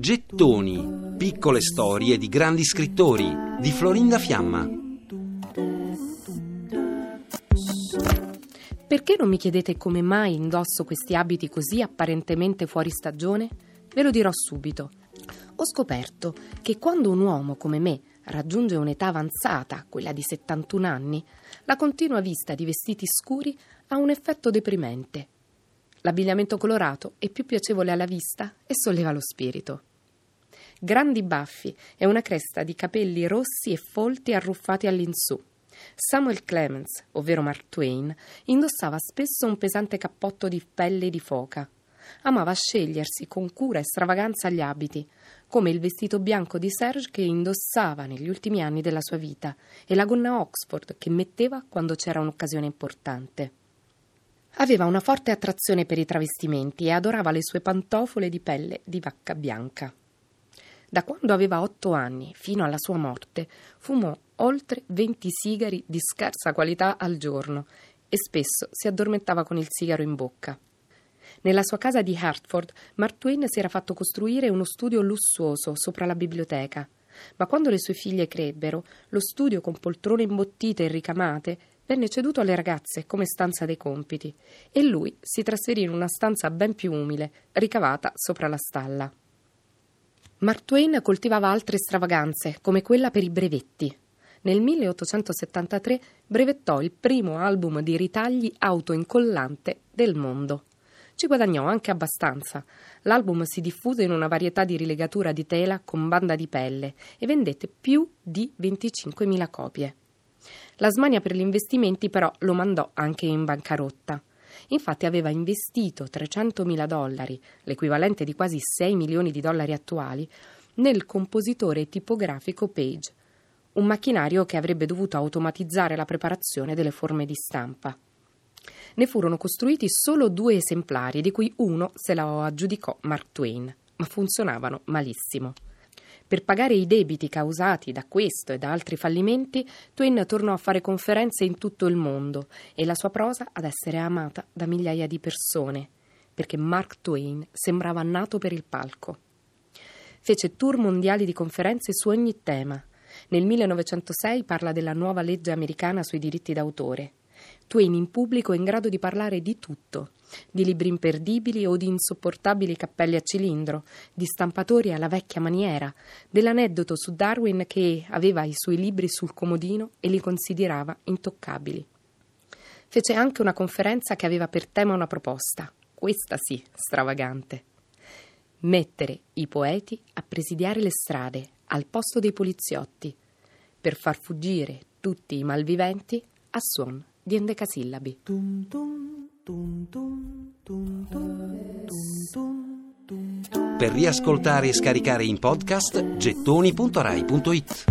Gettoni, piccole storie di grandi scrittori di Florinda Fiamma. Perché non mi chiedete come mai indosso questi abiti così apparentemente fuori stagione? Ve lo dirò subito. Ho scoperto che quando un uomo come me raggiunge un'età avanzata, quella di 71 anni, la continua vista di vestiti scuri ha un effetto deprimente. L'abbigliamento colorato è più piacevole alla vista e solleva lo spirito. Grandi baffi e una cresta di capelli rossi e folti arruffati all'insù. Samuel Clemens, ovvero Mark Twain, indossava spesso un pesante cappotto di pelle di foca. Amava scegliersi con cura e stravaganza gli abiti, come il vestito bianco di Serge che indossava negli ultimi anni della sua vita e la gonna Oxford che metteva quando c'era un'occasione importante. Aveva una forte attrazione per i travestimenti e adorava le sue pantofole di pelle di vacca bianca. Da quando aveva otto anni fino alla sua morte fumò oltre venti sigari di scarsa qualità al giorno e spesso si addormentava con il sigaro in bocca. Nella sua casa di Hartford, Mark Twain si era fatto costruire uno studio lussuoso sopra la biblioteca. Ma quando le sue figlie crebbero, lo studio con poltrone imbottite e ricamate venne ceduto alle ragazze come stanza dei compiti e lui si trasferì in una stanza ben più umile, ricavata sopra la stalla. Mark Twain coltivava altre stravaganze, come quella per i brevetti. Nel 1873 brevettò il primo album di ritagli autoincollante del mondo. Ci guadagnò anche abbastanza. L'album si diffuse in una varietà di rilegatura di tela con banda di pelle e vendette più di 25.000 copie. La smania per gli investimenti però lo mandò anche in bancarotta. Infatti aveva investito 300.000 dollari, l'equivalente di quasi 6 milioni di dollari attuali, nel compositore tipografico Page, un macchinario che avrebbe dovuto automatizzare la preparazione delle forme di stampa. Ne furono costruiti solo due esemplari, di cui uno se la aggiudicò Mark Twain, ma funzionavano malissimo. Per pagare i debiti causati da questo e da altri fallimenti, Twain tornò a fare conferenze in tutto il mondo e la sua prosa ad essere amata da migliaia di persone, perché Mark Twain sembrava nato per il palco. Fece tour mondiali di conferenze su ogni tema. Nel 1906 parla della nuova legge americana sui diritti d'autore. Twain in pubblico è in grado di parlare di tutto, di libri imperdibili o di insopportabili cappelli a cilindro, di stampatori alla vecchia maniera, dell'aneddoto su Darwin che aveva i suoi libri sul comodino e li considerava intoccabili. Fece anche una conferenza che aveva per tema una proposta, questa sì, stravagante. Mettere i poeti a presidiare le strade al posto dei poliziotti, per far fuggire tutti i malviventi a suon di endecasillabi. Per riascoltare e scaricare in podcast gettoni.rai.it